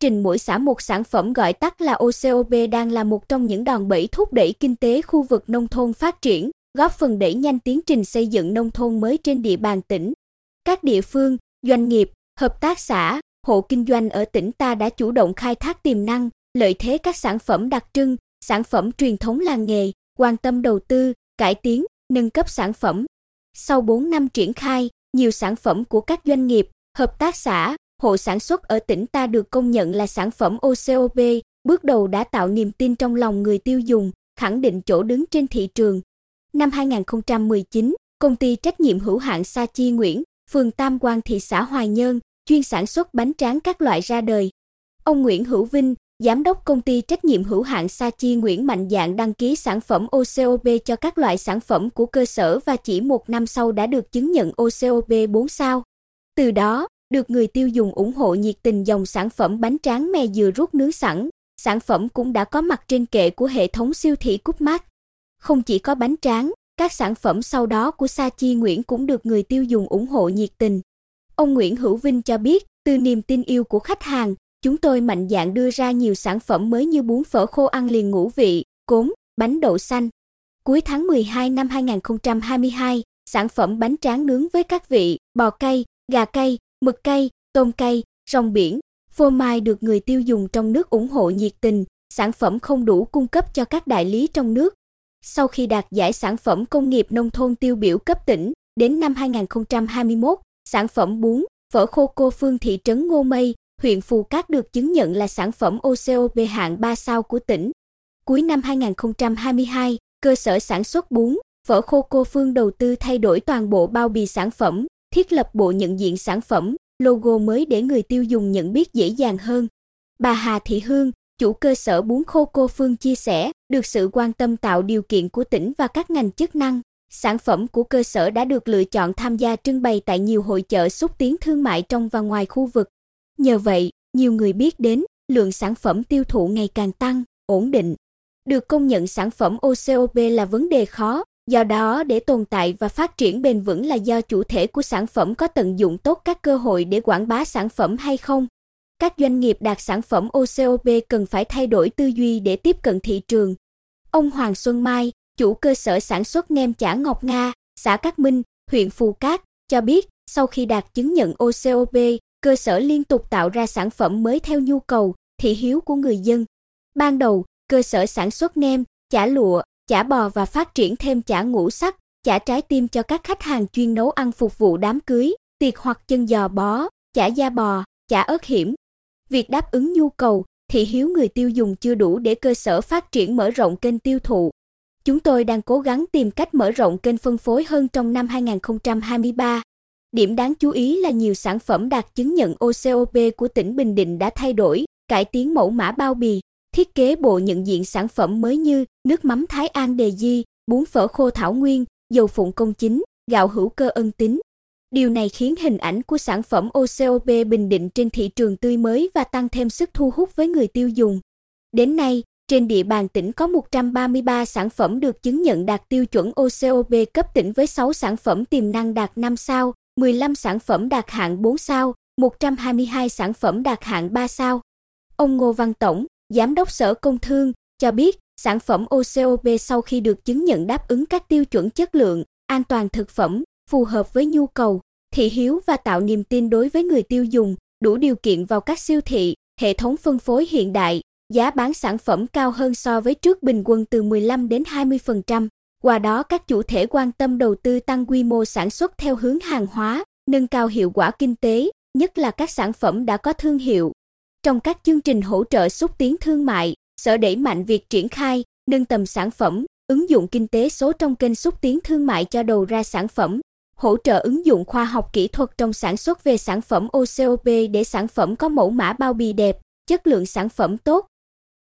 trình mỗi xã một sản phẩm gọi tắt là OCOP đang là một trong những đòn bẩy thúc đẩy kinh tế khu vực nông thôn phát triển, góp phần đẩy nhanh tiến trình xây dựng nông thôn mới trên địa bàn tỉnh. Các địa phương, doanh nghiệp, hợp tác xã, hộ kinh doanh ở tỉnh ta đã chủ động khai thác tiềm năng, lợi thế các sản phẩm đặc trưng, sản phẩm truyền thống làng nghề, quan tâm đầu tư, cải tiến, nâng cấp sản phẩm. Sau 4 năm triển khai, nhiều sản phẩm của các doanh nghiệp, hợp tác xã, hộ sản xuất ở tỉnh ta được công nhận là sản phẩm OCOP, bước đầu đã tạo niềm tin trong lòng người tiêu dùng, khẳng định chỗ đứng trên thị trường. Năm 2019, công ty trách nhiệm hữu hạn Sa Chi Nguyễn, phường Tam Quan thị xã Hoài Nhơn, chuyên sản xuất bánh tráng các loại ra đời. Ông Nguyễn Hữu Vinh, giám đốc công ty trách nhiệm hữu hạn Sa Chi Nguyễn mạnh dạn đăng ký sản phẩm OCOP cho các loại sản phẩm của cơ sở và chỉ một năm sau đã được chứng nhận OCOP 4 sao. Từ đó, được người tiêu dùng ủng hộ nhiệt tình dòng sản phẩm bánh tráng me dừa rút nướng sẵn, sản phẩm cũng đã có mặt trên kệ của hệ thống siêu thị Cúp Mát. Không chỉ có bánh tráng, các sản phẩm sau đó của Sa Chi Nguyễn cũng được người tiêu dùng ủng hộ nhiệt tình. Ông Nguyễn Hữu Vinh cho biết, từ niềm tin yêu của khách hàng, chúng tôi mạnh dạn đưa ra nhiều sản phẩm mới như bún phở khô ăn liền ngũ vị, cốm, bánh đậu xanh. Cuối tháng 12 năm 2022, sản phẩm bánh tráng nướng với các vị bò cay, gà cay, mực cay, tôm cay, rong biển, phô mai được người tiêu dùng trong nước ủng hộ nhiệt tình, sản phẩm không đủ cung cấp cho các đại lý trong nước. Sau khi đạt giải sản phẩm công nghiệp nông thôn tiêu biểu cấp tỉnh, đến năm 2021, sản phẩm bún, phở khô cô phương thị trấn Ngô Mây, huyện Phù Cát được chứng nhận là sản phẩm OCOP hạng 3 sao của tỉnh. Cuối năm 2022, cơ sở sản xuất bún, phở khô cô phương đầu tư thay đổi toàn bộ bao bì sản phẩm, thiết lập bộ nhận diện sản phẩm, logo mới để người tiêu dùng nhận biết dễ dàng hơn. Bà Hà Thị Hương, chủ cơ sở bún khô cô Phương chia sẻ, được sự quan tâm tạo điều kiện của tỉnh và các ngành chức năng, sản phẩm của cơ sở đã được lựa chọn tham gia trưng bày tại nhiều hội chợ xúc tiến thương mại trong và ngoài khu vực. Nhờ vậy, nhiều người biết đến, lượng sản phẩm tiêu thụ ngày càng tăng, ổn định. Được công nhận sản phẩm OCOP là vấn đề khó, Do đó, để tồn tại và phát triển bền vững là do chủ thể của sản phẩm có tận dụng tốt các cơ hội để quảng bá sản phẩm hay không. Các doanh nghiệp đạt sản phẩm OCOP cần phải thay đổi tư duy để tiếp cận thị trường. Ông Hoàng Xuân Mai, chủ cơ sở sản xuất nem chả Ngọc Nga, xã Cát Minh, huyện Phù Cát, cho biết sau khi đạt chứng nhận OCOP, cơ sở liên tục tạo ra sản phẩm mới theo nhu cầu, thị hiếu của người dân. Ban đầu, cơ sở sản xuất nem, chả lụa, chả bò và phát triển thêm chả ngũ sắc, chả trái tim cho các khách hàng chuyên nấu ăn phục vụ đám cưới, tiệc hoặc chân giò bó, chả da bò, chả ớt hiểm. Việc đáp ứng nhu cầu, thị hiếu người tiêu dùng chưa đủ để cơ sở phát triển mở rộng kênh tiêu thụ. Chúng tôi đang cố gắng tìm cách mở rộng kênh phân phối hơn trong năm 2023. Điểm đáng chú ý là nhiều sản phẩm đạt chứng nhận OCOP của tỉnh Bình Định đã thay đổi, cải tiến mẫu mã bao bì, thiết kế bộ nhận diện sản phẩm mới như nước mắm Thái An đề di, bún phở khô thảo nguyên, dầu phụng công chính, gạo hữu cơ ân tính. Điều này khiến hình ảnh của sản phẩm OCOP Bình Định trên thị trường tươi mới và tăng thêm sức thu hút với người tiêu dùng. Đến nay, trên địa bàn tỉnh có 133 sản phẩm được chứng nhận đạt tiêu chuẩn OCOP cấp tỉnh với 6 sản phẩm tiềm năng đạt 5 sao, 15 sản phẩm đạt hạng 4 sao, 122 sản phẩm đạt hạng 3 sao. Ông Ngô Văn Tổng, Giám đốc Sở Công Thương, cho biết sản phẩm OCOP sau khi được chứng nhận đáp ứng các tiêu chuẩn chất lượng, an toàn thực phẩm, phù hợp với nhu cầu, thị hiếu và tạo niềm tin đối với người tiêu dùng, đủ điều kiện vào các siêu thị, hệ thống phân phối hiện đại, giá bán sản phẩm cao hơn so với trước bình quân từ 15 đến 20%. Qua đó các chủ thể quan tâm đầu tư tăng quy mô sản xuất theo hướng hàng hóa, nâng cao hiệu quả kinh tế, nhất là các sản phẩm đã có thương hiệu, trong các chương trình hỗ trợ xúc tiến thương mại, Sở đẩy mạnh việc triển khai, nâng tầm sản phẩm, ứng dụng kinh tế số trong kênh xúc tiến thương mại cho đầu ra sản phẩm, hỗ trợ ứng dụng khoa học kỹ thuật trong sản xuất về sản phẩm OCOP để sản phẩm có mẫu mã bao bì đẹp, chất lượng sản phẩm tốt,